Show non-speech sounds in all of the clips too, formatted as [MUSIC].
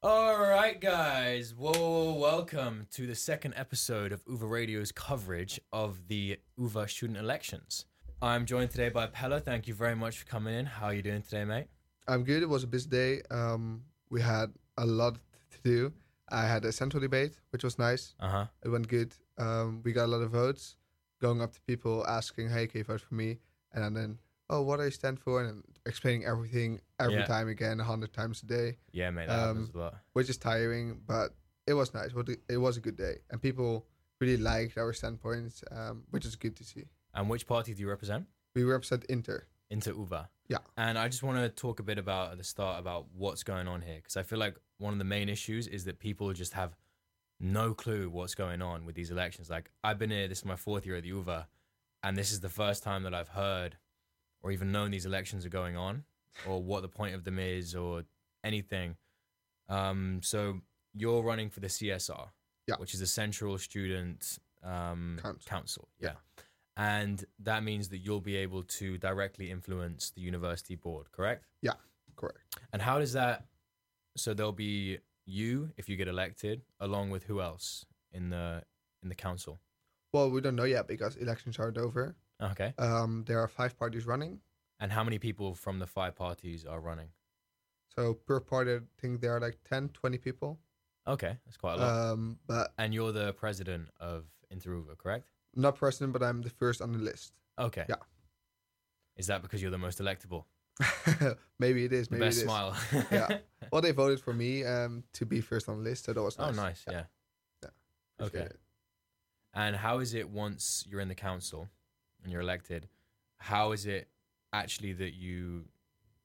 All right, guys. Whoa, welcome to the second episode of UVA Radio's coverage of the UVA student elections. I'm joined today by Pella. Thank you very much for coming in. How are you doing today, mate? I'm good. It was a busy day. Um, we had a lot to do. I had a central debate, which was nice. Uh huh. It went good. Um, we got a lot of votes. Going up to people asking, "Hey, can you vote for me?" And then, "Oh, what do I stand for?" And explaining everything every Yeah. time again, a hundred times a day, Yeah, mate. That Um, happens a lot. which is tiring. But it was nice. It was a good day, and people really liked our standpoints, um, which is good to see. And which party do you represent? We represent Inter. Into UVA. Yeah. And I just want to talk a bit about at the start about what's going on here because I feel like one of the main issues is that people just have no clue what's going on with these elections. Like I've been here, this is my fourth year at the UVA, and this is the first time that I've heard or even known these elections are going on or what the point of them is or anything. Um, so you're running for the CSR, Yeah. which is the Central Student um, Council. Council. Yeah. And that means that you'll be able to directly influence the university board, correct? Yeah, correct. And how does that? So there'll be you if you get elected, along with who else in the in the council? Well, we don't know yet because elections aren't over. Okay. Um, there are five parties running. And how many people from the five parties are running? So per party, I think there are like 10, 20 people. Okay, that's quite a lot. Um, but and you're the president of Interuva, correct? not president, but I'm the first on the list. Okay. Yeah. Is that because you're the most electable? [LAUGHS] maybe it is. Maybe best it is. smile. [LAUGHS] Yeah. Well, they voted for me um, to be first on the list, so that was nice. oh, nice. nice. Yeah. Appreciate Okay. it. And how is it once you're in the council and you're elected? How is it actually that you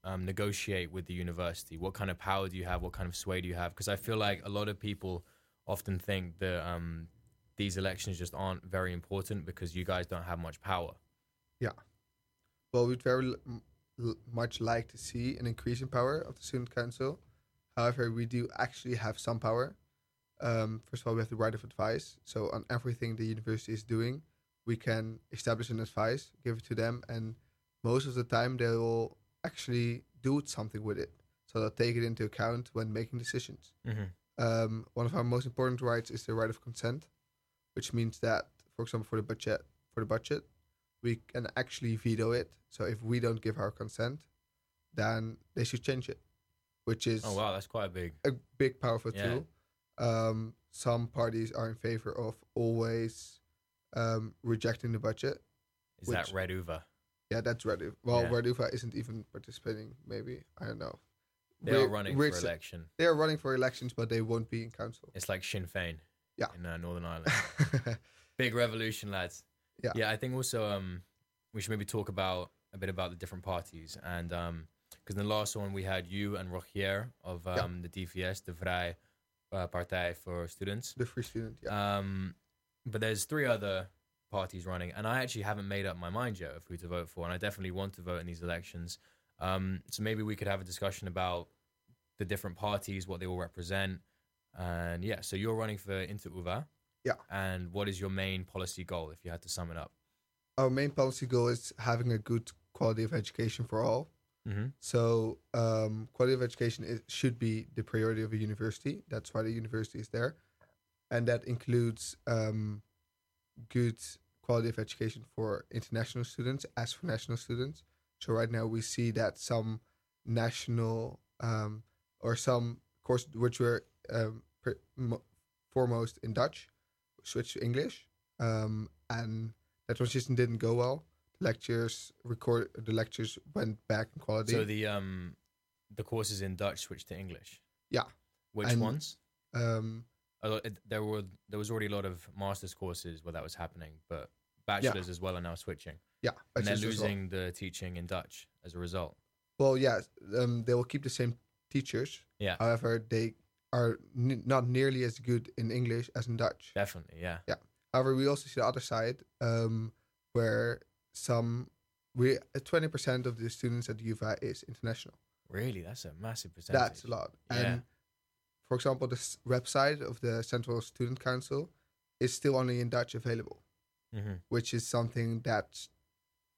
um, negotiate with the university? What kind of power do you have? What kind of sway do you have? Because I feel like a lot of people often think that um, these elections just aren't very important because you guys don't have much power. Yeah. Well, we'd very l- much like to see an increase in power of the student council. However, we do actually have some power. Um, first of all, we have the right of advice. So on everything the university is doing, we can establish an advice, give it to them, and most of the time they will actually do something with it. So they'll take it into account when making decisions. Mm-hmm. Um, one of our most important rights is the right of consent, which means that, for example, for the budget, for the budget, we can actually veto it. So if we don't give our consent, then they should change it, which is Oh wow, that's quite a big. a big powerful Yeah. tool. Um, some parties are in favor of always um, rejecting the budget. Is Which- that Red Uva? Yeah, that's Redu. Well, Yeah. Isn't even participating. Maybe I don't know. They are running for election. They are running for elections, but they won't be in council. It's like Sinn Féin. Yeah. In uh, Northern Ireland. [LAUGHS] Big revolution, lads. Yeah. Yeah, I think also um we should maybe talk about a bit about the different parties and um because in the last one we had you and Rogier of um Yeah. the DVS, the Vrij uh, Partij for Students. the free student. Yeah. Um, but there's three other parties running, and I actually haven't made up my mind yet of who to vote for, and I definitely want to vote in these elections. Um, so maybe we could have a discussion about the different parties, what they all represent, and yeah. So you're running for Inter Uva, Yeah. And what is your main policy goal, if you had to sum it up? Our main policy goal is having a good quality of education for all. Mm-hmm. So um, quality of education is, should be the priority of a university. That's why the university is there, and that includes um, good quality of education for international students as for national students. So right now we see that some national um, or some courses which were um, pre- mo- foremost in Dutch switched to English, um, and that transition didn't go well. The lectures record the lectures went back in quality. So the um the courses in Dutch switched to English. Yeah. Which And- ones? um, lot- There were there was already a lot of masters courses where that was happening, but bachelors as well are now switching. yeah, and they're as well. losing the teaching in Dutch as a result. Well, yeah, um, they will keep the same teachers. Yeah. However, they are n- not nearly as good in English as in Dutch. Definitely, yeah. Yeah. However, we also see the other side, um, where some we twenty percent of the students at UVA is international. Really, that's a massive percentage. That's a lot. Yeah. For example, the s- website of the Central Student Council is still only in Dutch available, hmm which is something that's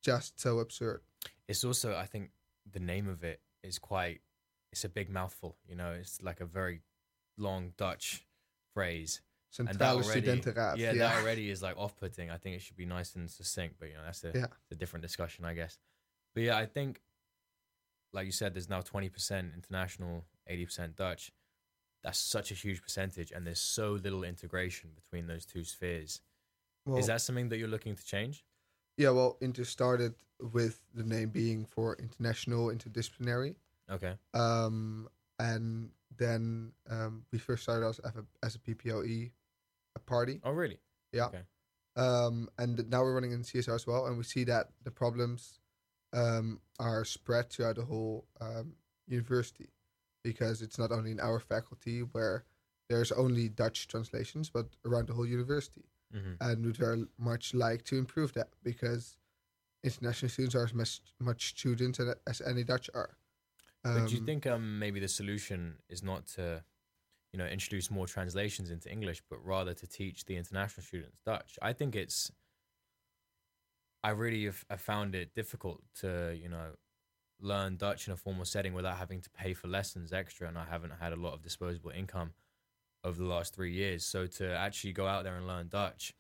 just so absurd. It's also, I think, the name of it is quite. It's a big mouthful. You know, it's like a very long Dutch phrase. And that Centrale already, Studentenraad. yeah, that already is like off-putting. I think it should be nice and succinct, but you know that's a, Yeah. a different discussion, I guess. But yeah, I think, like you said, there's now 20% international, 80% Dutch. That's such a huge percentage, and there's so little integration between those two spheres. Well, is that something that you're looking to change? yeah, well, Inter started with the name being for international interdisciplinary. Okay. Um, and then um, we first started as, a, as a PPLE a party. Oh, really? Yeah. Okay. Um, and now we're running in CSR as well, and we see that the problems um, are spread throughout the whole um, university because it's not only in our faculty where there's only Dutch translations, but around the whole university. hmm And we'd very much like to improve that because international students are as much, much students as- as any Dutch are. But do you Um, think um, maybe the solution is not to, you know, introduce more translations into English, but rather to teach the international students Dutch? I think it's. I really have, have found it difficult to, you know, learn Dutch in a formal setting without having to pay for lessons extra, and I haven't had a lot of disposable income over the last three years. So to actually go out there and learn Dutch,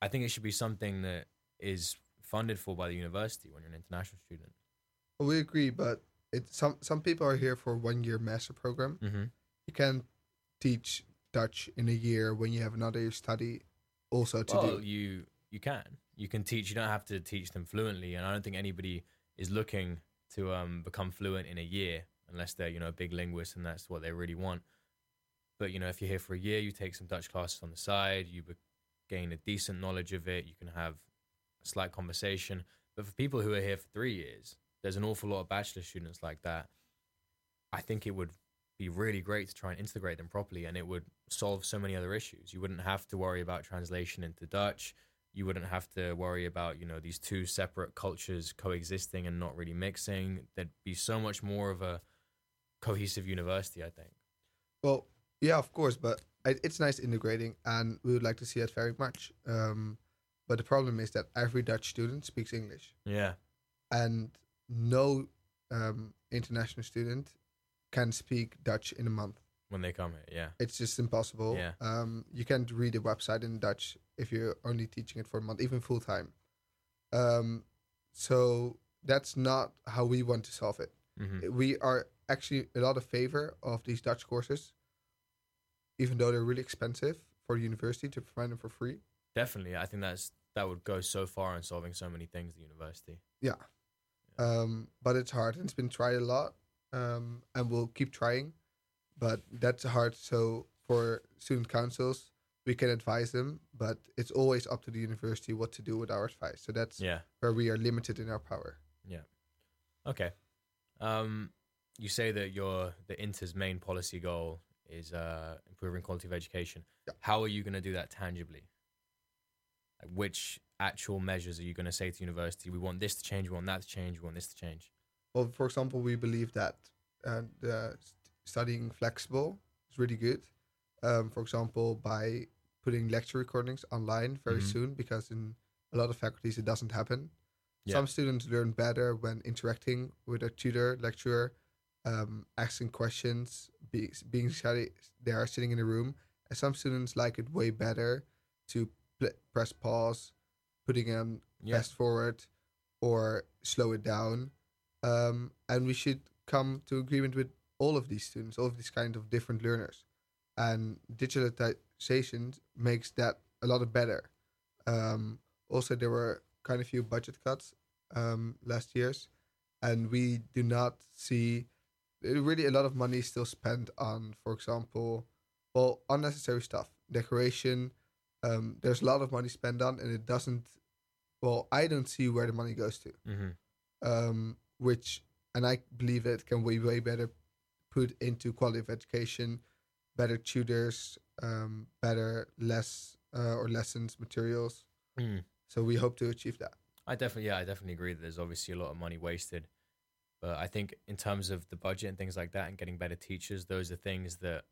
I think it should be something that is funded for by the university when you're an international student. we agree, but it some some people are here for one year master program. Mm-hmm. You can teach Dutch in a year when you have another year study also to well, do. you you can you can teach. You don't have to teach them fluently, and I don't think anybody is looking to um become fluent in a year unless they're you know a big linguist and that's what they really want. But you know, if you're here for a year, you take some Dutch classes on the side. You gain a decent knowledge of it. You can have a slight conversation. But for people who are here for three years, there's an awful lot of bachelor students like that. I think it would be really great to try and integrate them properly, and it would solve so many other issues. You wouldn't have to worry about translation into Dutch. You wouldn't have to worry about you know these two separate cultures coexisting and not really mixing. There'd be so much more of a cohesive university. I think. Well, yeah, of course, but it's nice integrating, and we would like to see it very much. Um, but the problem is that every Dutch student speaks English, Yeah. and no um, international student can speak Dutch in a month. When they come here, yeah. It's just impossible. Yeah. Um, you can't read a website in Dutch if you're only teaching it for a month, even full time. Um, so that's not how we want to solve it. hmm We are actually a lot of favor of these Dutch courses, even though they're really expensive for the university to provide them for free. Definitely, I think that's that would go so far in solving so many things. at The university. Yeah. Um, but it's hard and it's been tried a lot, um, and we'll keep trying. But that's hard. So for student councils, we can advise them, but it's always up to the university what to do with our advice. So that's Yeah. where we are limited in our power. Yeah. Okay. Um, you say that your the Inter's main policy goal is uh, improving quality of education. Yeah. How are you going to do that tangibly? Like which actual measures are you going to say to university? We want this to change. We want that to change. We want this to change. Well, for example, we believe that uh, the st- studying flexible is really good. Um, for example, by putting lecture recordings online very Mhm. soon, because in a lot of faculties it doesn't happen. Yeah. Some students learn better when interacting with a tutor, lecturer, um, asking questions, be, being study, they are sitting in a room. And some students like it way better to pl- press pause, putting them Yeah. fast forward or slow it down. Um, and we should come to agreement with all of these students, all of these kind of different learners. And makes that a lot of better. Um, also, there were kind of few budget cuts um, last years, and we do not see uh, really a lot of money still spent on, for example, well, unnecessary stuff, decoration. Um, there's a lot of money spent on, and it doesn't. Well, I don't see where the money goes to. Mm-hmm. Um, which, and I believe it can be way better put into quality of education, better tutors, um, better less uh, or lessons materials. Mm. So we hope to achieve that. I definitely, yeah, I definitely agree that there's obviously a lot of money wasted. But I think in terms of the budget and things like that and getting better teachers, those are things that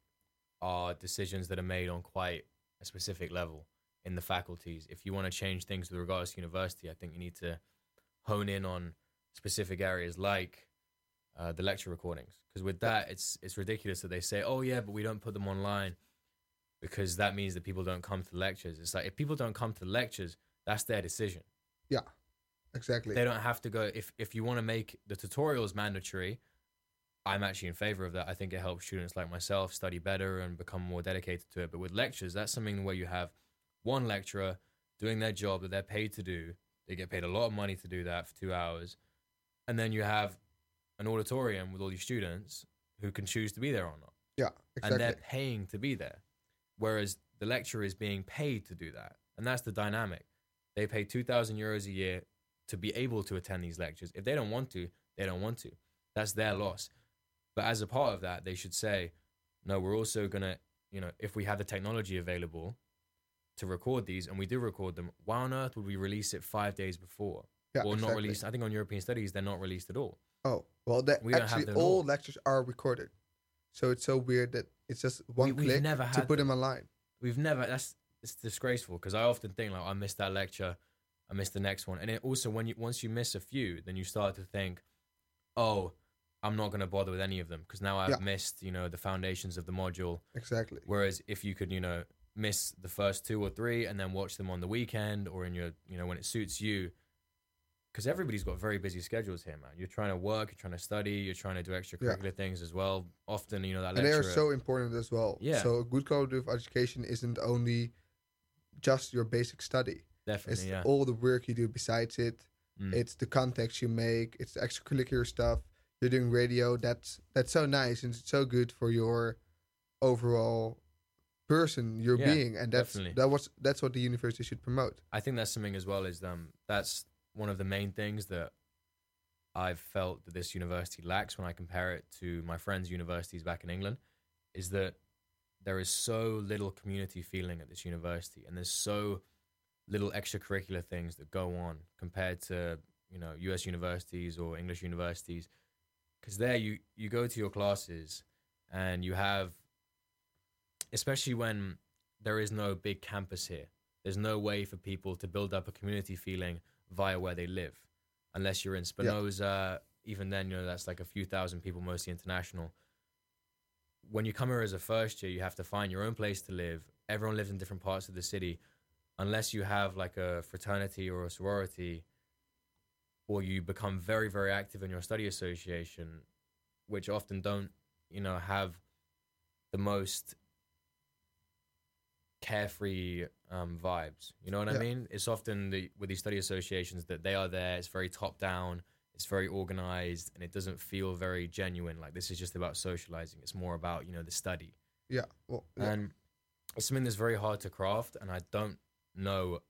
are decisions that are made on quite a specific level in the faculties. If you want to change things with regards to university, I think you need to hone in on specific areas like uh, the lecture recordings. Because with that, it's it's ridiculous that they say, "Oh yeah, but we don't put them online because that means that people don't come to lectures." It's like if people don't come to lectures, that's their decision. Yeah, exactly. They don't have to go. If if you want to make the tutorials mandatory, I'm actually in favor of that. I think it helps students like myself study better and become more dedicated to it. But with lectures, that's something where you have one lecturer doing their job that they're paid to do. They get paid a lot of money to do that for two hours, and then you have an auditorium with all your students who can choose to be there or not, yeah, exactly. and they're paying to be there, whereas the lecturer is being paid to do that, and that's the dynamic. They pay two thousand euros a year to be able to attend these lectures. If they don't want to, they don't want to. That's their loss. But as a part of that, they should say, no, we're also gonna, you know, if we have the technology available to record these, and we do record them, why on earth would we release it five days before? yeah, or not exactly. released. I think on European Studies they're not released at all. Oh well, that We actually all all. lectures are recorded, so it's so weird that it's just one we, click never to put them. online. We've never. That's it's disgraceful because I often think like I missed that lecture, I missed the next one, and it also when you once you miss a few, then you start to think, oh, I'm not gonna bother with any of them because now I've Yeah. missed you know the foundations of the module. Exactly. Whereas if you could you know miss the first two or three and then watch them on the weekend or in your you know when it suits you. Because everybody's got very busy schedules here, man. You're trying to work, you're trying to study, you're trying to do extracurricular things as well. Often, you know, that and they are so important as well. Yeah. So a good quality of education isn't only just your basic study. It's definitely, yeah. all the work you do besides it. Mm. It's the context you make. It's the extracurricular stuff. You're doing radio. That's that's so nice and it's so good for your overall person, your Yeah, being, and that's definitely. that was that's what the university should promote. I think that's something as well is um that's one of the main things that I've felt that this university lacks when I compare it to my friends' universities back in England, is that there is so little community feeling at this university, and there's so little extracurricular things that go on compared to you know U.S. universities or English universities, because there you you go to your classes and you have, especially when there is no big campus here there's no way for people to build up a community feeling via where they live unless you're in spinoza even then you know that's like a few thousand people mostly international. When you come here as a first year you have to find your own place to live. Everyone lives in different parts of the city. Unless you have like a fraternity or a sorority or you become very very active in your study association which often don't you know have the most carefree um, vibes. You know what I mean? It's often the, with these study associations that they are there. It's very top down. It's very organized, and it doesn't feel very genuine. Like this is just about socializing. It's more about you know the study, Yeah. Well. Yeah. and it's something that's very hard to craft. And I don't know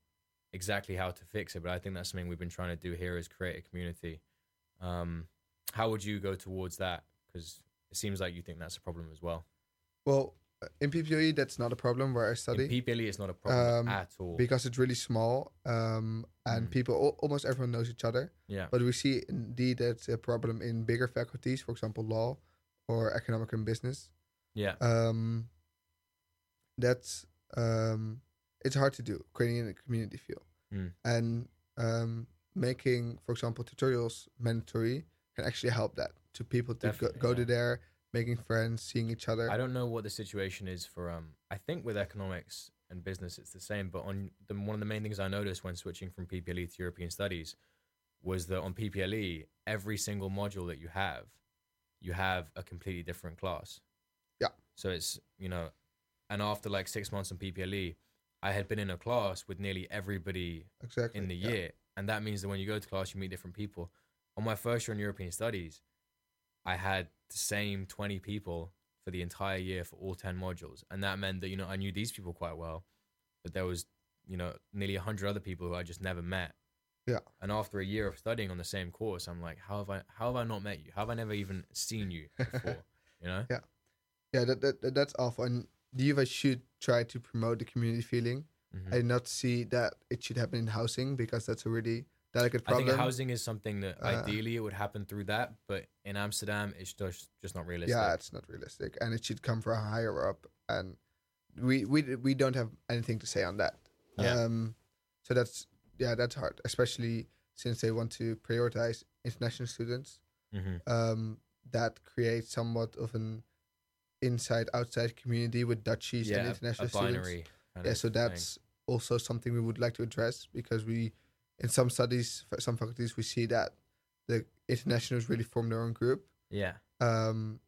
exactly how to fix it, but I think that's something we've been trying to do here is create a community. Um, how would you go towards that? Because it seems like you think that's a problem as well. well, in PPLE that's not a problem where I study. In PPLE, it's not a problem Um, at all. because it's really small um, and Mm. people al- almost everyone knows each other yeah. but we see indeed that's a problem in bigger faculties for example law or economic and business Yeah. um, that's um, it's hard to do creating a community feel Mm. and um, making for example tutorials mandatory can actually help that to people to go, Definitely, go to yeah. there making friends seeing each other I don't know what the situation is for um I think with economics and business it's the same, but on the one of the main things I noticed when switching from PPLE to European studies was that on PPLE every single module that you have you have a completely different class. Yeah. So it's, you know, and after like 6 months on PPLE I had been in a class with nearly everybody exactly in the yeah. year. And that means that when you go to class, you meet different people. On my first year in European studies, I had the same 20 people for the entire year for all 10 modules. And that meant that, you know, I knew these people quite well, but there was, you know, nearly 100 other people who I just never met. Yeah. And after a year of studying on the same course, I'm like, how have I, how have I not met you? How have I never even seen you [LAUGHS] before? you know? yeah that, that, that- that's awful and the UVA should try to promote the community feeling Mhm. I not see that it should happen in housing because that's a really delicate I problem. think housing is something that Uh, ideally it would happen through that, but in Amsterdam, it's just, just not realistic. yeah, it's not realistic, and it should come from higher up. And we we we don't have anything to say on that. Yeah. Um, so that's yeah, that's hard, especially since they want to prioritize international students. hmm Um, that creates somewhat of an inside outside community with Dutchies yeah, and a international students. binary. kind Yeah, of so thing. that's also something we would like to address because we, in some studies, some faculties, we see that the internationals really form their own group, yeah, um,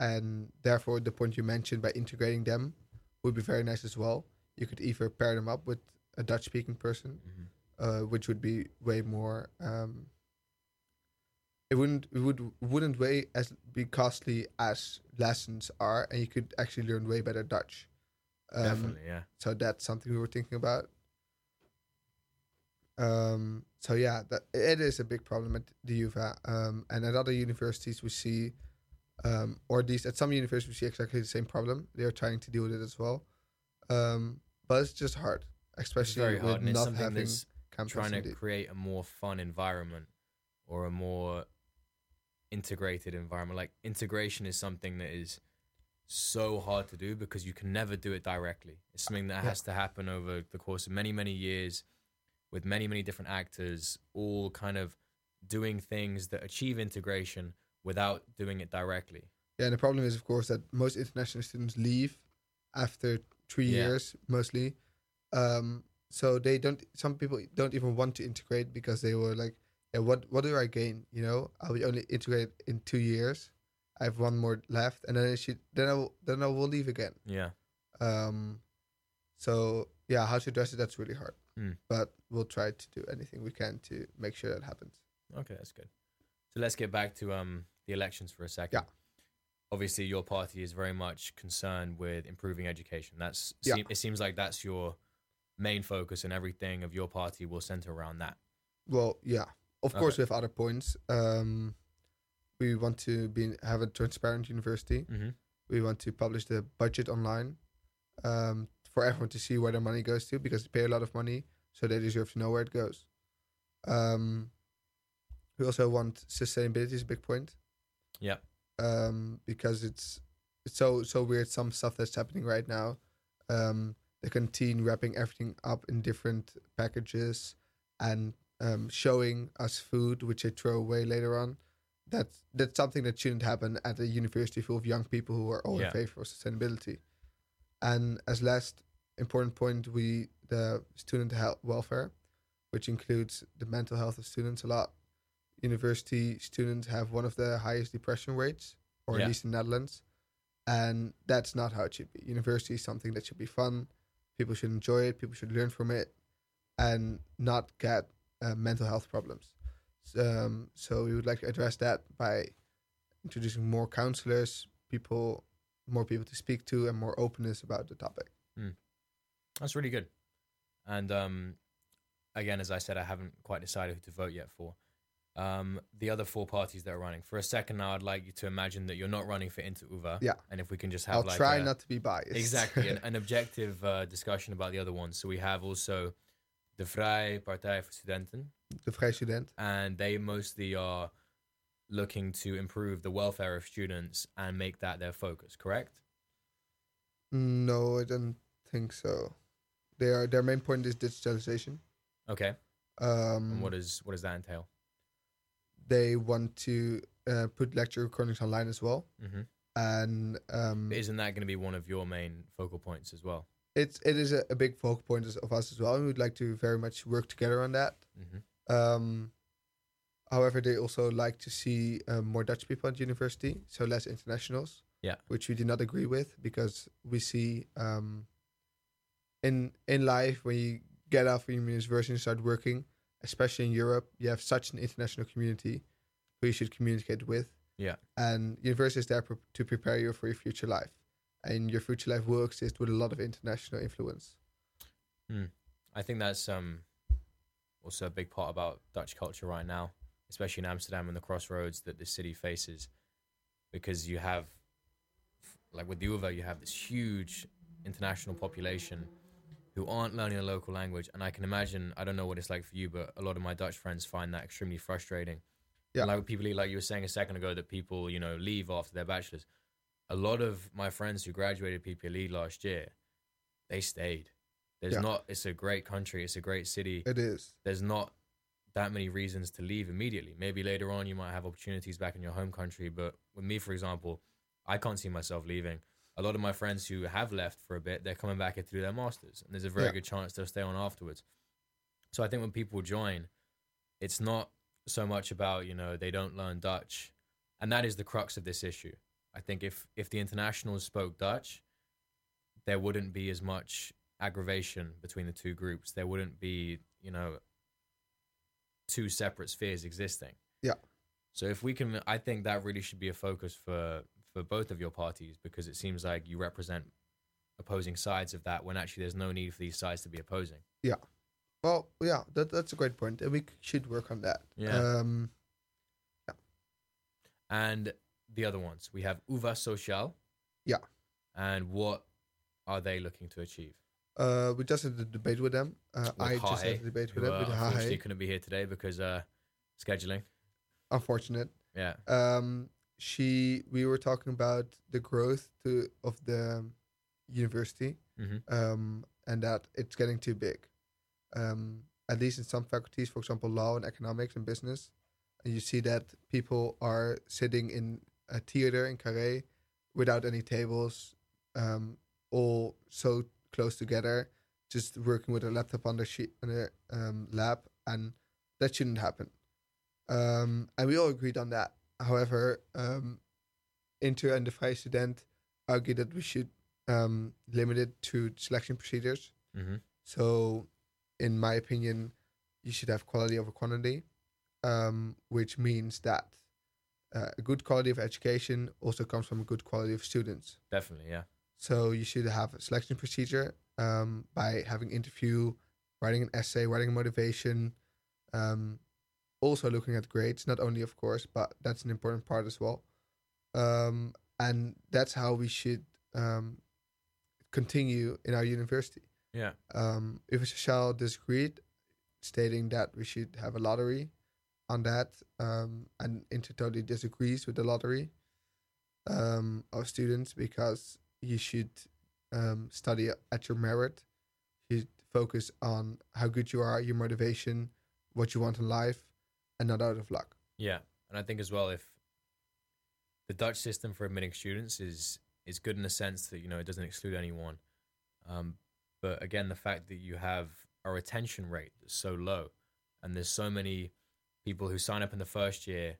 and therefore the point you mentioned by integrating them would be very nice as well. You could either pair them up with a Dutch-speaking person, mhm. uh, which would be way more. Um, it wouldn't it would wouldn't way as be costly as lessons are, and you could actually learn way better Dutch. Um, definitely, yeah. so that's something we were thinking about. Um, so yeah, that it is a big problem at the UVA, um, and at other universities we see, um, or at least at some universities we see exactly the same problem. They are trying to deal with it as well, um, but it's just hard, especially with hard, and it's not having campus. trying to indeed. create a more fun environment or a more integrated environment. Like integration is something that is so hard to do because you can never do it directly. It's something that Yeah. has to happen over the course of many, many years with many, many different actors, all kind of doing things that achieve integration without doing it directly. Yeah, and the problem is, of course, that most international students leave after three Yeah. years, mostly. Um, so they don't. Some people don't even want to integrate because they were like, "Yeah, what what do I gain? You know, I'll be only integrated in two years. I have one more left, and then I should then I will, then I will leave again." Yeah. Um, so yeah, how to address it? That's really hard. Hmm. But we'll try to do anything we can to make sure that happens. Okay, that's good. So let's get back to um the elections for a second. Yeah. Obviously, your party is very much concerned with improving education. That's Yeah. it seems like that's your main focus, and everything of your party will center around that. Well, yeah. Of course, Okay. we have other points. Um, we want to be have a transparent university. Mm-hmm. We want to publish the budget online um, for everyone to see where their money goes to because they pay a lot of money, so they deserve to know where it goes. Um, we also want sustainability is a big point. Yeah. Um, because it's it's so so weird. Some stuff that's happening right now. Um, the canteen wrapping everything up in different packages and um, showing us food which they throw away later on. That's that's something that shouldn't happen at a university full of young people who are all Yeah. in favor of sustainability. And as last important point, we the student health welfare, which includes the mental health of students a lot. University students have one of the highest depression rates, or Yeah. at least in Netherlands, and that's not how it should be. University is something that should be fun. People should enjoy it. People should learn from it, and not get uh, mental health problems. Um, so we would like to address that by introducing more counselors, people, more people to speak to, and more openness about the topic. That's really good. And um, again, as I said, I haven't quite decided who to vote yet for. Um, the other four parties that are running. For a second now, I'd like you to imagine that you're not running for Inter Uva. Yeah. And if we can just have I'll like try a- not to be biased. exactly an, [LAUGHS] an objective uh, discussion about the other ones. So we have also the Vrij Partij voor Studenten, The Vrij Student. and they mostly are looking to improve the welfare of students and make that their focus. Correct? No, I don't think so. Their their main point is digitalization. Okay. Um, And what is what does that entail? they want to uh, put lecture recordings online as well, hmm and um, isn't that going to be one of your main focal points as well? it's it is a, a big focal point of us as well. and We would like to very much work together on that. hmm Um, however, they also like to see um, more Dutch people at university, so less internationals. Yeah. which we do not agree with because we see um, in in life when you get out from university and start working, especially in Europe, you have such an international community who you should communicate with. Yeah. and university is there pre- to prepare you for your future life, and your future life will exist with a lot of international influence. I think that's um also a big part about Dutch culture right now, especially in Amsterdam and the crossroads that the city faces, because you have, like with the UVA, you have this huge international population who aren't learning the local language, and I can imagine I don't know what it's like for you, but a lot of my Dutch friends find that extremely frustrating. Yeah. like people like you were saying a second ago that people you know leave after their bachelors. A lot of my friends who graduated PPLE last year, they stayed. There's Yeah. not. It's a great country. It's a great city It is. there's not that many reasons to leave immediately. Maybe later on you might have opportunities back in your home country, but with me, for example, I can't see myself leaving. A lot of my friends who have left for a bit, they're coming back to do their masters, and there's a very Yeah. good chance they'll stay on afterwards. So I think when people join, it's not so much about you know they don't learn Dutch, and that is the crux of this issue. I think if if the internationals spoke Dutch, there wouldn't be as much aggravation between the two groups. There wouldn't be you know two separate spheres existing. Yeah. So if we can, I think that really should be a focus for for both of your parties because it seems like you represent opposing sides of that when actually there's no need for these sides to be opposing. Yeah. Well, yeah, that that's a great point, and we should work on that. Yeah. Um, And the other ones, we have Uva Social. Yeah. And what are they looking to achieve? Uh, we just had a debate with them. Uh, With I just had a debate with them with unfortunately couldn't be here today because uh, scheduling. Unfortunate. Yeah. Um, she, we were talking about the growth to of the university, hmm um, and that it's getting too big. Um, at least in some faculties, for example, law and economics and business, and you see that people are sitting in a theater in Carré without any tables, um, all so close together, just working with a laptop on their sheet on their um, lab, and that shouldn't happen. Um, and we all agreed on that. However, um, Inter and the Vrije Student argue that we should um, limit it to selection procedures. hmm So, in my opinion, you should have quality over quantity, um, which means that uh, a good quality of education also comes from a good quality of students. Definitely. Yeah. So you should have a selection procedure um, by having interview, writing an essay, writing a motivation, um, also looking at grades. Not only, of course, but that's an important part as well. Um, and that's how we should um, continue in our university. Yeah. Um, if Shashal disagreed, stating that we should have a lottery on that, um, and Inter totally disagrees with the lottery um, of students because you should um, study at your merit. You should focus on how good you are, your motivation, what you want in life, and not out of luck. Yeah, and I think as well if the Dutch system for admitting students is is good in the sense that you know it doesn't exclude anyone, um, but again the fact that you have a retention rate that's so low, and there's so many people who sign up in the first year,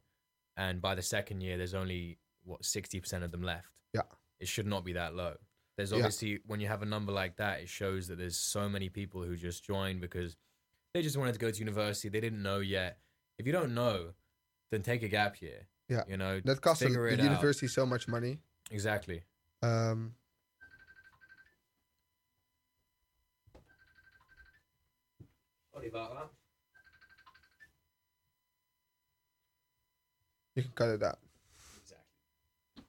and by the second year there's only what sixty percent of them left. Yeah. It should not be that low. There's Yeah. obviously when you have a number like that, it shows that there's so many people who just joined because they just wanted to go to university. They didn't know yet. If you don't know, then take a gap year. Yeah. You know, That costs the figure the it out. university so much money. Exactly. Um, Sorry about that. you can cut it out. Exactly.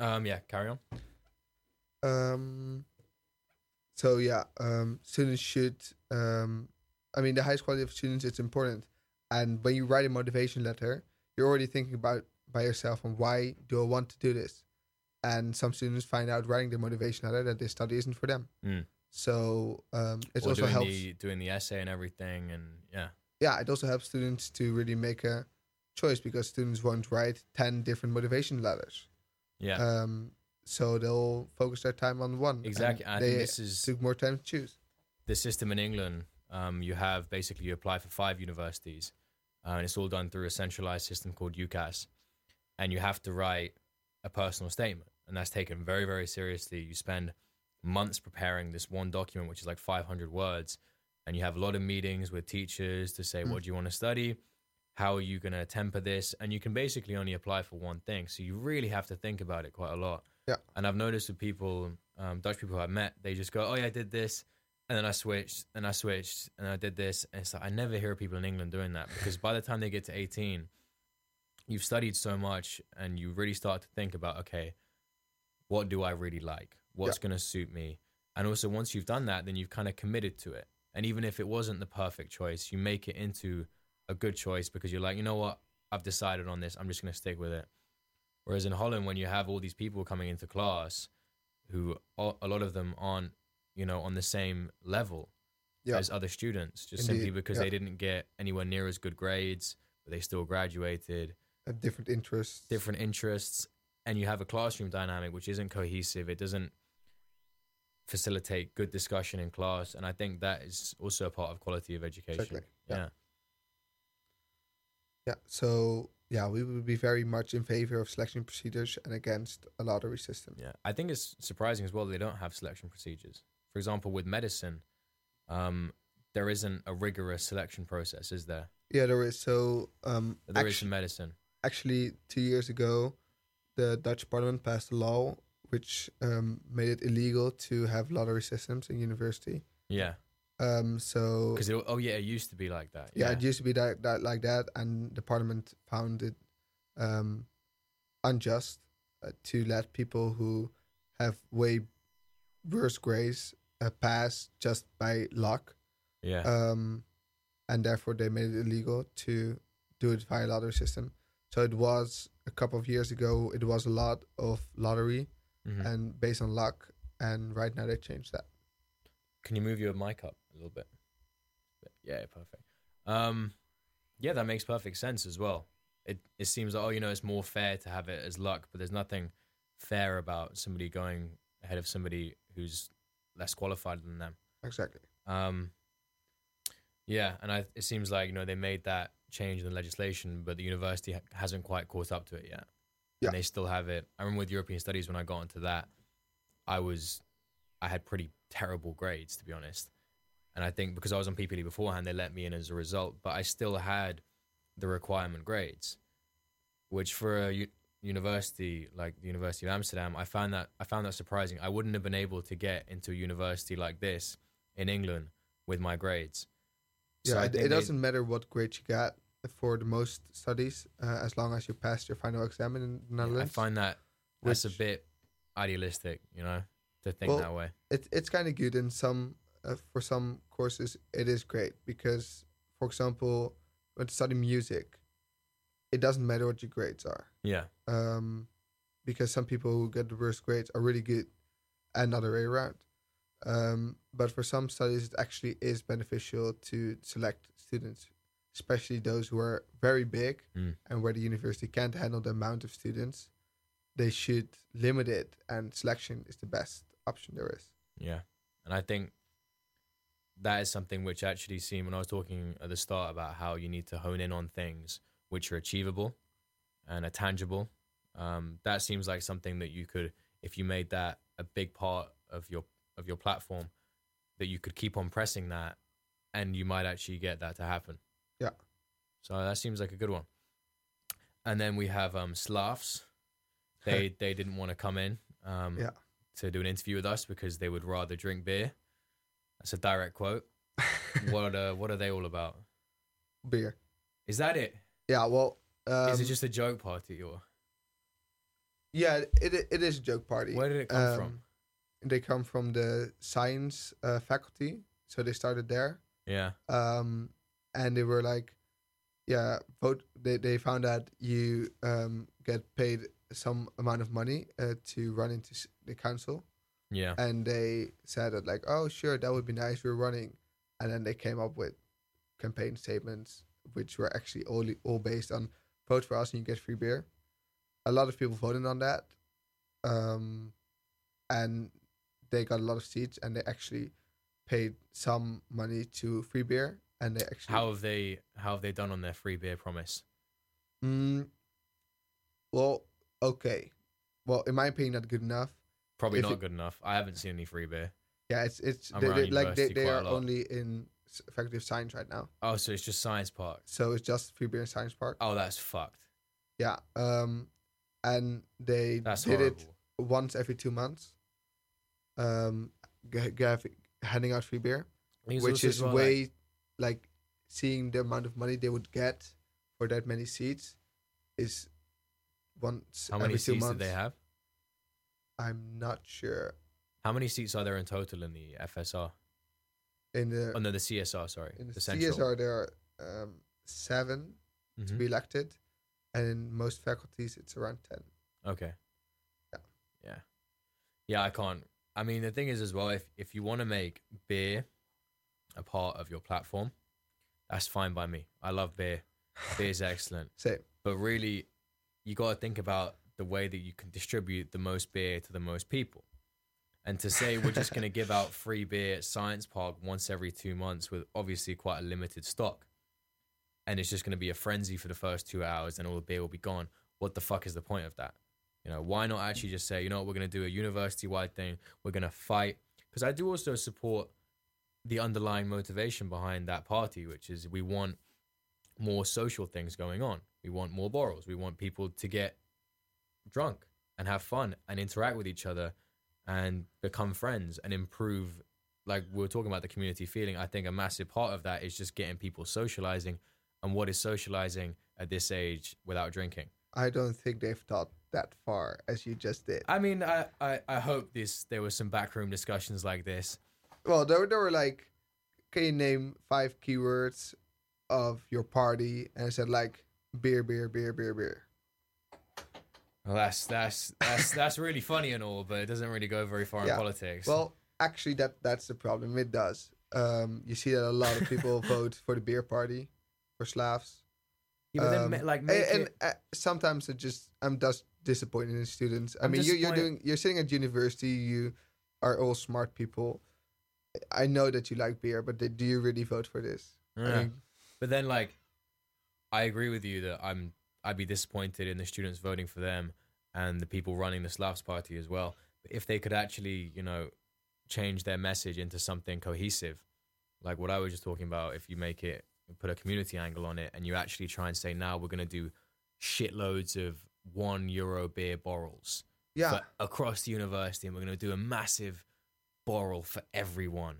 Um. Yeah. Carry on. Um, so yeah, um, students should. Um, I mean, the highest quality of students is important, and when you write a motivation letter, you're already thinking about by yourself on why do I want to do this, and some students find out writing the motivation letter that this study isn't for them. Mm. So um, it or also doing helps. the doing the essay and everything, and yeah. yeah, it also helps students to really make a choice because students won't write ten different motivation letters. Yeah. Um, so they'll focus their time on one. and exactly. I they this is took more time to choose. the system in England, um, you have basically you apply for five universities, uh, and it's all done through a centralized system called UCAS, and you have to write a personal statement, and that's taken very very seriously. You spend months preparing this one document, which is like 500 words, and you have a lot of meetings with teachers to say Mm. what do you want to study, how are you going to temper this, and you can basically only apply for one thing, so you really have to think about it quite a lot. Yeah. And I've noticed with people, um, Dutch people I've met, they just go, "Oh yeah, I did this." and then I switched, and I switched, and I did this. And it's like I never hear people in England doing that because by the time they get to 18, you've studied so much, and you really start to think about, okay, what do I really like? What's going to suit me? And also, once you've done that, then you've kind of committed to it. And even if it wasn't the perfect choice, you make it into a good choice because you're like, you know what? I've decided on this. I'm just going to stick with it. Whereas in Holland, when you have all these people coming into class who a lot of them aren't, you know, on the same level, Yeah. as other students, just Indeed, simply because yeah. they didn't get anywhere near as good grades, but they still graduated. Have different interests. Different interests, and you have a classroom dynamic which isn't cohesive. It doesn't facilitate good discussion in class, and I think that is also a part of quality of education. Exactly, yeah. yeah. Yeah. So yeah, we would be very much in favor of selection procedures and against a lottery system. Yeah, I think it's surprising as well they don't have selection procedures. For example, with medicine, um, there isn't a rigorous selection process, is there? Yeah, there is. So um, There is actu- in medicine. actually, two years ago, the Dutch parliament passed a law which um, made it illegal to have lottery systems in university. Yeah, Um, so because oh yeah, it used to be like that. yeah, it used to be that, that like that, and the parliament found it um, unjust uh, to let people who have way worse grades uh, pass just by luck. yeah, um, and therefore they made it illegal to do it via lottery system. So it was a couple of years ago. It was a lot of lottery Mhm. and based on luck, and right now they changed that. Can you move your mic up a little bit? But Yeah, perfect. Um, yeah, that makes perfect sense as well. It it seems like oh, you know, it's more fair to have it as luck, but there's nothing fair about somebody going ahead of somebody who's less qualified than them. Exactly. Um, yeah, and I, it seems like you know they made that change in the legislation, but the university ha- hasn't quite caught up to it yet. Yeah. And they still have it. I remember with European studies when I got into that, I was, I had pretty terrible grades to be honest, and I think because I was on PPD beforehand, they let me in as a result, but I still had the requirement grades, which for a u- university like the University of Amsterdam, I found that I found that surprising. I wouldn't have been able to get into a university like this in England with my grades. So Yeah, it, it doesn't matter what grade you got for the most studies, uh, as long as you passed your final exam in the I find that that's a bit idealistic, you know, to think Well, that way. it, it's kind of good in some uh, for some courses it is great because for example when to study music it doesn't matter what your grades are. Yeah, um, because some people who get the worst grades are really good and other way around. Um, but for some studies it actually is beneficial to select students especially those who are very big Mm. and where the university can't handle the amount of students they should limit it and selection is the best option there is. Yeah, and I think that is something which actually seemed when I was talking at the start about how you need to hone in on things which are achievable and are tangible. Um, that seems like something that you could, if you made that a big part of your of your platform, that you could keep on pressing that, and you might actually get that to happen. Yeah. So that seems like a good one. And then we have um, Slavs. They [LAUGHS] they didn't want to come in um, Yeah. to do an interview with us because they would rather drink beer. That's a direct quote. [LAUGHS] what uh, what are they all about? beer Is that it? Yeah, well, um, Is it just a joke party or yeah? It it is a joke party. where did it come from? Um, They come from the science uh, faculty, so they started there. Yeah, Um, and they were like, yeah, vote. They they found that you um get paid some amount of money uh, to run into the council, yeah, and they said that like, oh sure, that would be nice. We're running, and then they came up with campaign statements which were actually all all based on vote for us and you get free beer. A lot of people voted on that, um, and they got a lot of seats, and they actually paid some money to free beer, and they actually How have they how have they done on their free beer promise? Mm, well, okay. Well, in my opinion, not good enough. Probably If not it- good enough. I haven't seen any free beer. Yeah, it's it's they, they, like they, they are only in faculty of science right now, Oh, so it's just science park. so it's just free beer in science park. Oh, that's fucked. Yeah, um, and they That's did horrible. it once every two months. Um, g- g- handing out free beer, I think it's which is well, like- way like seeing the amount of money they would get for that many seats is once how many every two seats months. did they have? I'm not sure How many seats are there in total in the FSR? in the Oh no, the CSR. Sorry, In the, the. CSR, there are um, 7 to Mhm. be elected, and in most faculties, it's around 10. Okay. Yeah. Yeah. Yeah, I can't. I mean, the thing is as well, if if you want to make beer a part of your platform, that's fine by me. I love beer. Beer is [LAUGHS] excellent. Same. But really, you got to think about the way that you can distribute the most beer to the most people. And to say we're just going to give out free beer at Science Park once every two months with obviously quite a limited stock, and it's just going to be a frenzy for the first two hours and all the beer will be gone. What the fuck is the point of that? You know, why not actually just say, you know what, we're going to do a university wide thing. We're going to fight. Because I do also support the underlying motivation behind that party, which is we want more social things going on. We want more borrels. We want people to get drunk and have fun and interact with each other and become friends and improve. Like we were talking about the community feeling, I think a massive part of that is just getting people socializing. And what is socializing at this age without drinking? I don't think they've thought that far as you just did. I mean, I, I, I hope this there was some backroom discussions like this. Well, there, there were like, can you name five keywords of your party? And I said like beer, beer, beer, beer, beer. Well, that's that's that's that's really funny and all, but it doesn't really go very far Yeah. in politics. Well, actually, that that's the problem. It does. Um, you see that a lot of people [LAUGHS] vote for the beer party, for Slavs. yeah, but then Um, like and, and uh, sometimes it just I'm just disappointed in students. I I'm mean, you, you're doing you're sitting at university. You are all smart people. I know that you like beer, but do you really vote for this? I mean, But then, like, I agree with you that I'm I'd be disappointed in the students voting for them and the people running the Slavs party as well. But if they could actually, you know, change their message into something cohesive, like what I was just talking about, if you make it put a community angle on it and you actually try and say, now we're gonna do shitloads of one euro beer borrels yeah, across the university, and we're gonna do a massive borrel for everyone.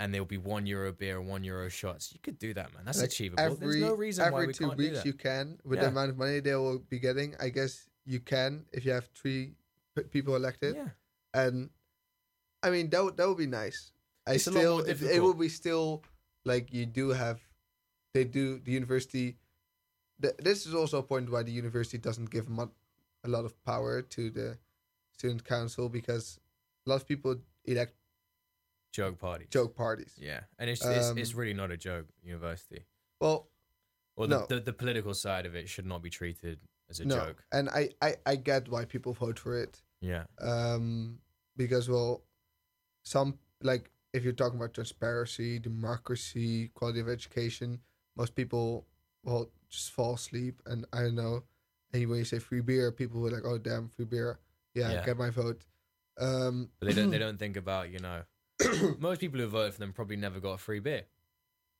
And there'll be one euro beer and one euro shots. You could do that, man. That's like achievable. Every, There's no reason every why we two can't do weeks that. you can with Yeah. the amount of money they will be getting. I guess you can if you have three people elected, yeah, and I mean that would, that would be nice. I It's a lot still more it, it will be still like you do have they do the university. Th- this is also a point why the university doesn't give mu- a lot of power to the student council because a lot of people elect joke parties. joke parties. Yeah, and it's it's, Um, it's really not a joke. University. Well, Well, the, no. the the political side of it should not be treated as a no, joke. and I, I I get why people vote for it. Yeah, um, because well, some like if you're talking about transparency, democracy, quality of education, most people will just fall asleep. And I don't know. And when you say free beer, people were like, "Oh damn, free beer! Yeah, Yeah. get my vote." Um, but they don't they [CLEARS THROAT] don't think about you know [COUGHS] most people who voted for them probably never got a free beer,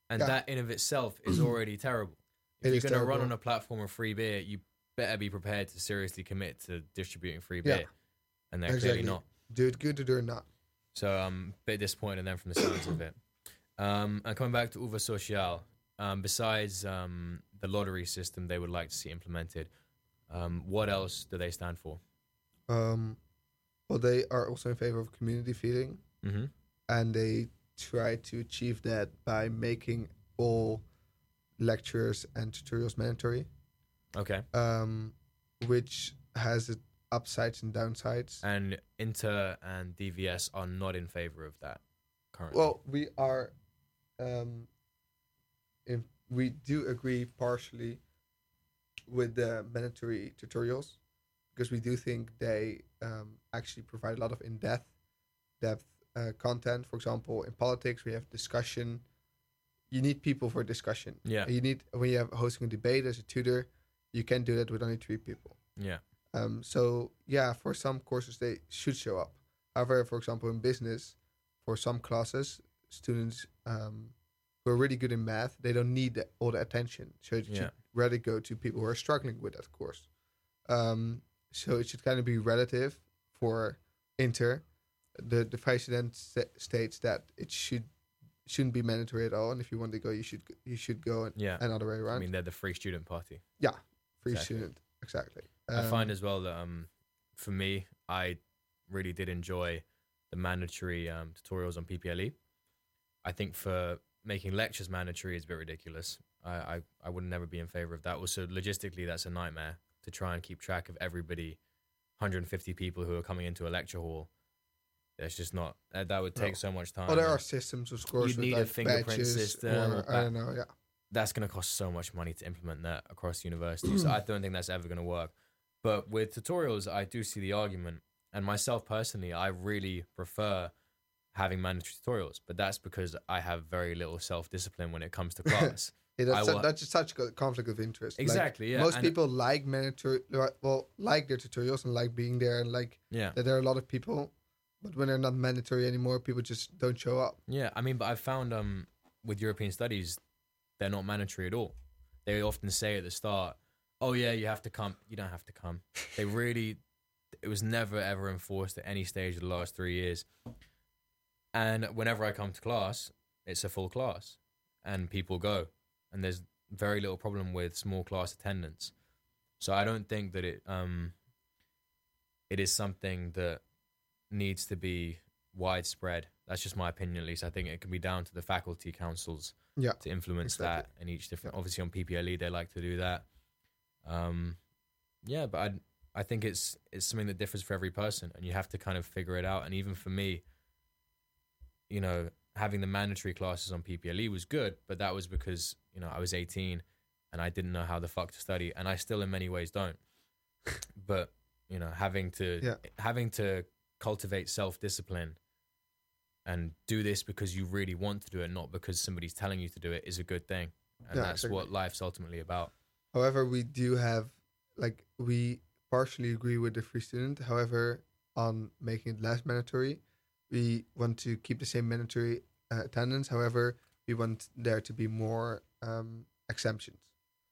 and Yeah. that in of itself is already terrible. If It you're going to run on a platform of free beer, you better be prepared to seriously commit to distributing free Yeah. beer, and they're Exactly. clearly not. do it good or do it not. So I'm a bit disappointed in them from the sounds of it. Um, and coming back to Uva Social, um, besides um, the lottery system they would like to see implemented, um, what else do they stand for? Um, well, they are also in favor of community feeding, hmm and they try to achieve that by making all lectures and tutorials mandatory. Okay. um, which has its upsides and downsides. And Inter and DVS are not in favor of that currently. Well, we are, um, in, we do agree partially with the mandatory tutorials because we do think they um, actually provide a lot of in-depth depth uh, content. For example, in politics, we have discussion. You need people for discussion. yeah. You need when you have hosting a debate as a tutor, you can do that with only three people. Yeah. Um, so yeah, for some courses they should show up. However, for example, in business, for some classes, students um, who are really good in math, they don't need the, all the attention. So it Yeah. should rather go to people who are struggling with that course. Um, so it should kind of be relative for inter. The the president sta- states that it should shouldn't be mandatory at all, and if you want to go, you should you should go and Yeah. another way around. I mean, they're the free student party. Yeah, free exactly. student, exactly. I find Um, as well that um, for me, I really did enjoy the mandatory um, tutorials on PPLE. I think for making lectures mandatory is a bit ridiculous. I, I, I would never be in favor of that. Also, logistically, that's a nightmare to try and keep track of everybody, 150 people who are coming into a lecture hall. There's just not that, that would No. take so much time. Well, there are systems, of course. You'd need a fingerprint badges system Or, or I don't know. Yeah. That's going to cost so much money to implement that across universities. so I [CLEARS THROAT] don't think that's ever going to work. But with tutorials, I do see the argument. And myself personally, I really prefer having mandatory tutorials. But that's because I have very little self discipline when it comes to [LAUGHS] class. Yeah, that's, will- that's just such a conflict of interest. Like, exactly. Yeah. most and- people like mandatory, well, like their tutorials and like being there and like Yeah. that there are a lot of people. But when they're not mandatory anymore, people just don't show up. Yeah, I mean, but I've found um with European studies, they're not mandatory at all. They often say at the start, "Oh yeah, you have to come." You don't have to come. They really, it was never ever enforced at any stage of the last three years. And whenever I come to class, it's a full class, and people go, and there's very little problem with small class attendance. So I don't think that it um it is something that needs to be widespread. That's just my opinion, at least. I think it can be down to the faculty councils Yeah, to influence exactly. that in each different. Obviously, on PPLE they like to do that. Um, yeah, but I I think it's it's something that differs for every person, and you have to kind of figure it out. And even for me, you know, having the mandatory classes on PPLE was good, but that was because you know I was 18 and I didn't know how the fuck to study, and I still in many ways don't. [LAUGHS] but you know, having to Yeah. having to cultivate self discipline and do this because you really want to do it, not because somebody's telling you to do it, is a good thing, and Yeah, that's what life's ultimately about. However, we do have like we partially agree with the free student. However, on making it less mandatory, we want to keep the same mandatory uh, attendance. However, we want there to be more um, exemptions.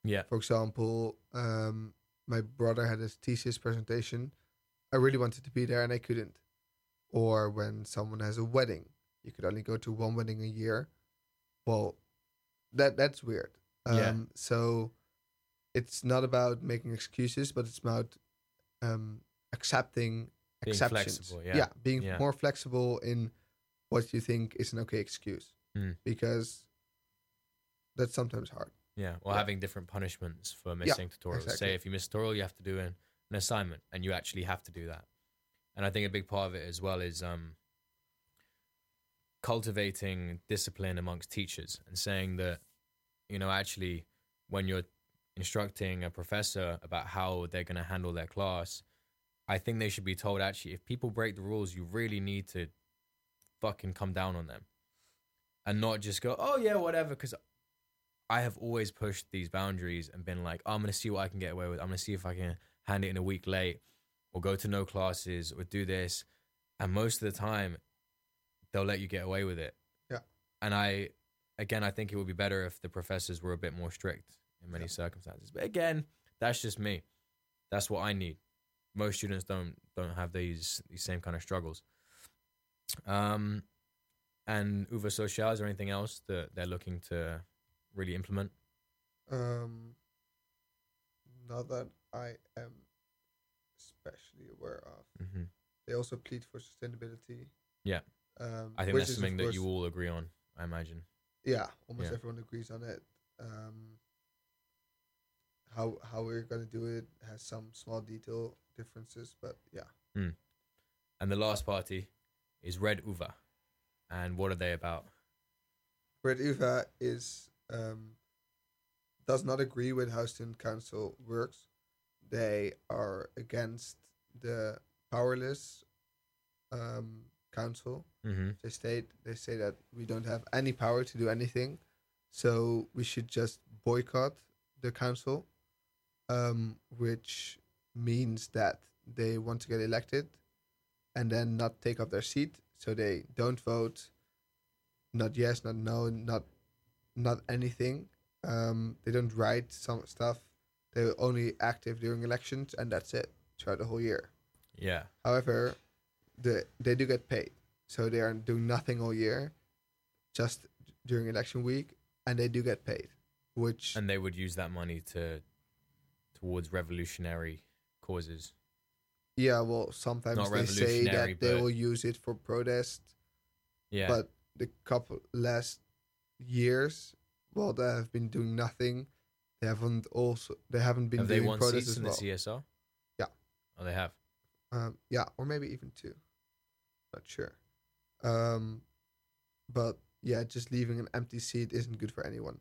Yeah, For example, um, my brother had his thesis presentation. I really wanted to be there and I couldn't. Or when someone has a wedding, you could only go to one wedding a year. Well, that that's weird. Um, Yeah. So it's not about making excuses, but it's about um, accepting Being exceptions. flexible, yeah. being Yeah. more flexible in what you think is an okay excuse, Mm. because that's sometimes hard. yeah. Or Yeah. having different punishments for missing tutorials. exactly. Say if you miss tutorial, you have to do an, an assignment, and you actually have to do that. And I think a big part of it as well is um, cultivating discipline amongst teachers and saying that, you know, actually, when you're instructing a professor about how they're going to handle their class, I think they should be told actually, if people break the rules, you really need to fucking come down on them and not just go, oh, yeah, whatever. Because I have always pushed these boundaries and been like, oh, I'm going to see what I can get away with. I'm going to see if I can hand it in a week late or go to no classes or do this. And most of the time, they'll let you get away with it. Yeah. And I, again, I think it would be better if the professors were a bit more strict in many Yeah. circumstances. But again, that's just me. That's what I need. Most students don't don't have these these same kind of struggles. Um, and Uva Social, is there anything else that they're looking to really implement? Um, not that I am especially aware of. hmm They also plead for sustainability. Yeah. Um, I think that's something that you all agree on. I imagine. Yeah, almost Yeah. everyone agrees on it. Um, how how we're gonna do it has some small detail differences, but yeah. And the last party is Red Uva, and what are they about? Red Uva is um, does not agree with how student council works. They are against the powerless um, council. Mm-hmm. They state they say that we don't have any power to do anything, so we should just boycott the council, um, which means that they want to get elected, and then not take up their seat. So they don't vote, not yes, not no, not not anything. Um, they don't write some stuff. They're only active during elections, and that's it throughout the whole year. Yeah. However, the they do get paid, so they are doing nothing all year, just during election week, and they do get paid, which And they would use that money to towards revolutionary causes. yeah, well, sometimes Not they say that they will use it for protest, Yeah. but the couple last years, well, they have been doing nothing. They haven't also they haven't been have they doing won protests seats in well. the CSR? Yeah. Oh, they have. Um, yeah, or maybe even two. Not sure. Um, but yeah, just leaving an empty seat isn't good for anyone.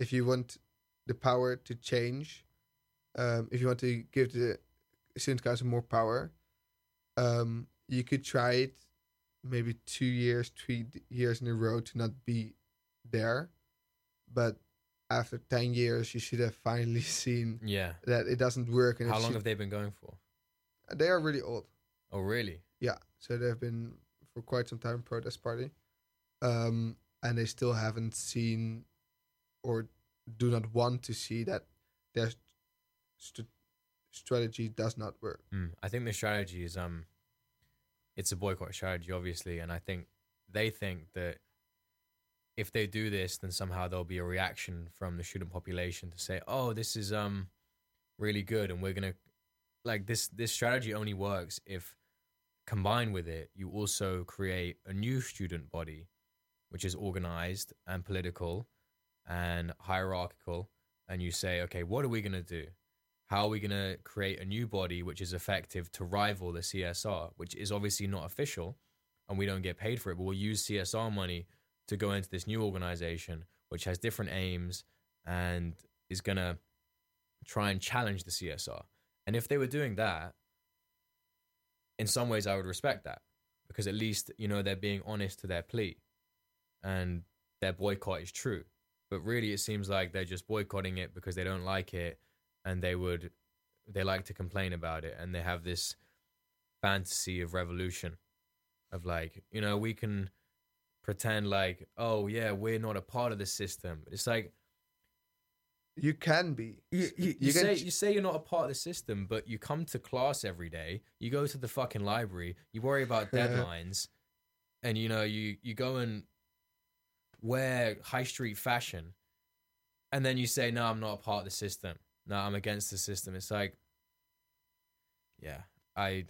If you want the power to change, um, if you want to give the student council more power, um, you could try it maybe two years, three years in a row to not be there. But after 10 years, you should have finally [LAUGHS] seen Yeah. that it doesn't work. And How long should- have they been going for? they are really old. Oh, really? Yeah, so they've been for quite some time protest party, um, and they still haven't seen, or do not want to see that their st- strategy does not work. Mm. I think the strategy is um, it's a boycott strategy, obviously, and I think they think that if they do this, then somehow there'll be a reaction from the student population to say, "Oh, this is um, really good," and we're gonna like this. This strategy only works if combined with it, you also create a new student body, which is organized and political and hierarchical, and you say, "Okay, what are we gonna do?" how are we going to create a new body which is effective to rival the CSR, which is obviously not official and we don't get paid for it, but we'll use CSR money to go into this new organization which has different aims and is going to try and challenge the CSR. And if they were doing that, in some ways I would respect that because at least, you know, they're being honest to their plea and their boycott is true. But really, it seems like they're just boycotting it because they don't like it and they would they like to complain about it and they have this fantasy of revolution of like you know we can pretend like oh yeah we're not a part of the system. It's like You can be. you, you, You can say you say you're not a part of the system but you come to class every day you go to the fucking library you worry about [LAUGHS] deadlines and you know you you go and wear high street fashion and then you say no i'm not a part of the system. No i'm against the system. It's like yeah i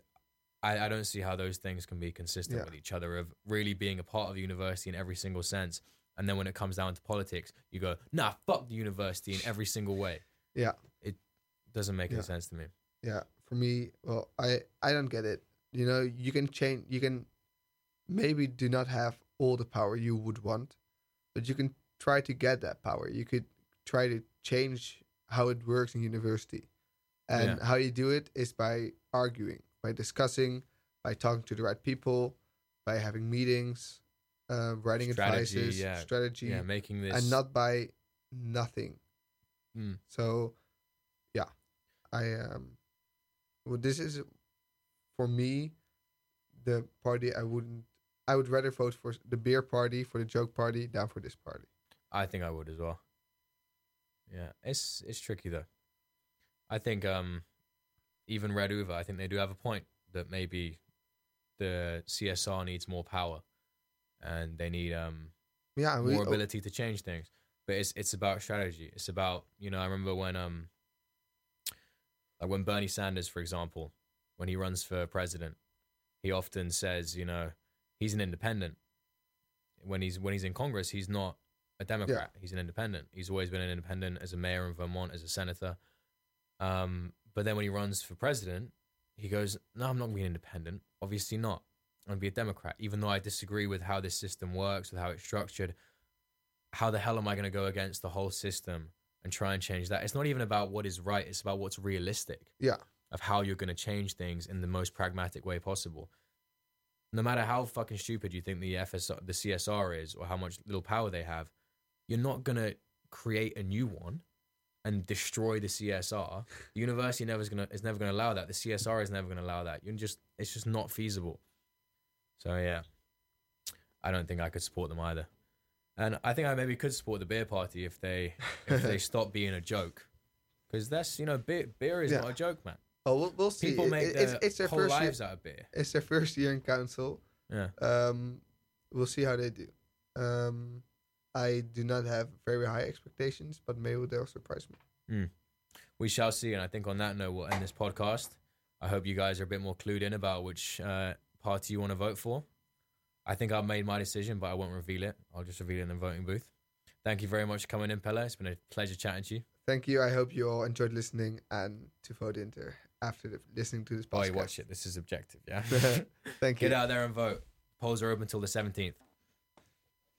i, I don't see how those things can be consistent Yeah. with each other of really being a part of the university in every single sense and then when it comes down to politics you go nah fuck the university in every single way Yeah. it doesn't make Yeah. any sense to me Yeah, for me, well, I I don't get it. You know, you can change. You can maybe do not have all the power you would want, but you can try to get that power. You could try to change how it works in university, and Yeah. how you do it is by arguing, by discussing, by talking to the right people, by having meetings, uh, writing Strategy, advices, yeah. strategy, yeah making this and not by nothing. Mm. So, yeah, I um, well, this is for me the party I wouldn't. I would rather vote for the beer party for the joke party than for this party. I think I would as well. Yeah, it's it's tricky though. I think um, even Red Uva, I think they do have a point that maybe the CSR needs more power, and they need um Yeah, we, more oh, ability to change things. But it's it's about strategy. It's about you know I remember when um like when Bernie Sanders, for example, when he runs for president, he often says you know he's an independent. When he's when he's in Congress, he's not a Democrat. He's an independent. He's always been an independent as a mayor in Vermont, as a senator. Um, but then when he runs for president, he goes, "No, I'm not going to be an independent. Obviously not. I'm going to be a Democrat, even though I disagree with how this system works, with how it's structured. How the hell am I going to go against the whole system and try and change that? It's not even about what is right. It's about what's realistic yeah, of how you're going to change things in the most pragmatic way possible. No matter how fucking stupid you think the FSR, the CSR is, or how much little power they have, you're not going to create a new one and destroy the CSR. The university never is to is never going to allow that. The CSR is never going to allow that. You're just it's just not feasible. So yeah, I don't think I could support them either. And I think I maybe could support the beer party if they if they [LAUGHS] stop being a joke, because that's you know beer beer is Yeah. not a joke, man. oh, we'll, we'll see. People make it- their it's, it's their whole first year, lives out of beer. it's their first year in council. Yeah, Um, we'll see how they do. Um, I do not have very high expectations, but maybe they'll surprise me. we shall see. And I think on that note, we'll end this podcast. I hope you guys are a bit more clued in about which uh, party you want to vote for. I think I've made my decision, but I won't reveal it. I'll just reveal it in the voting booth. Thank you very much for coming in, Pella. It's been a pleasure chatting to you. Thank you. I hope you all enjoyed listening and to vote Inter after the, listening to this Oh, podcast. you watch it. This is objective, yeah. [LAUGHS] Thank [LAUGHS] you. Get out there and vote. Polls are open until the 17th.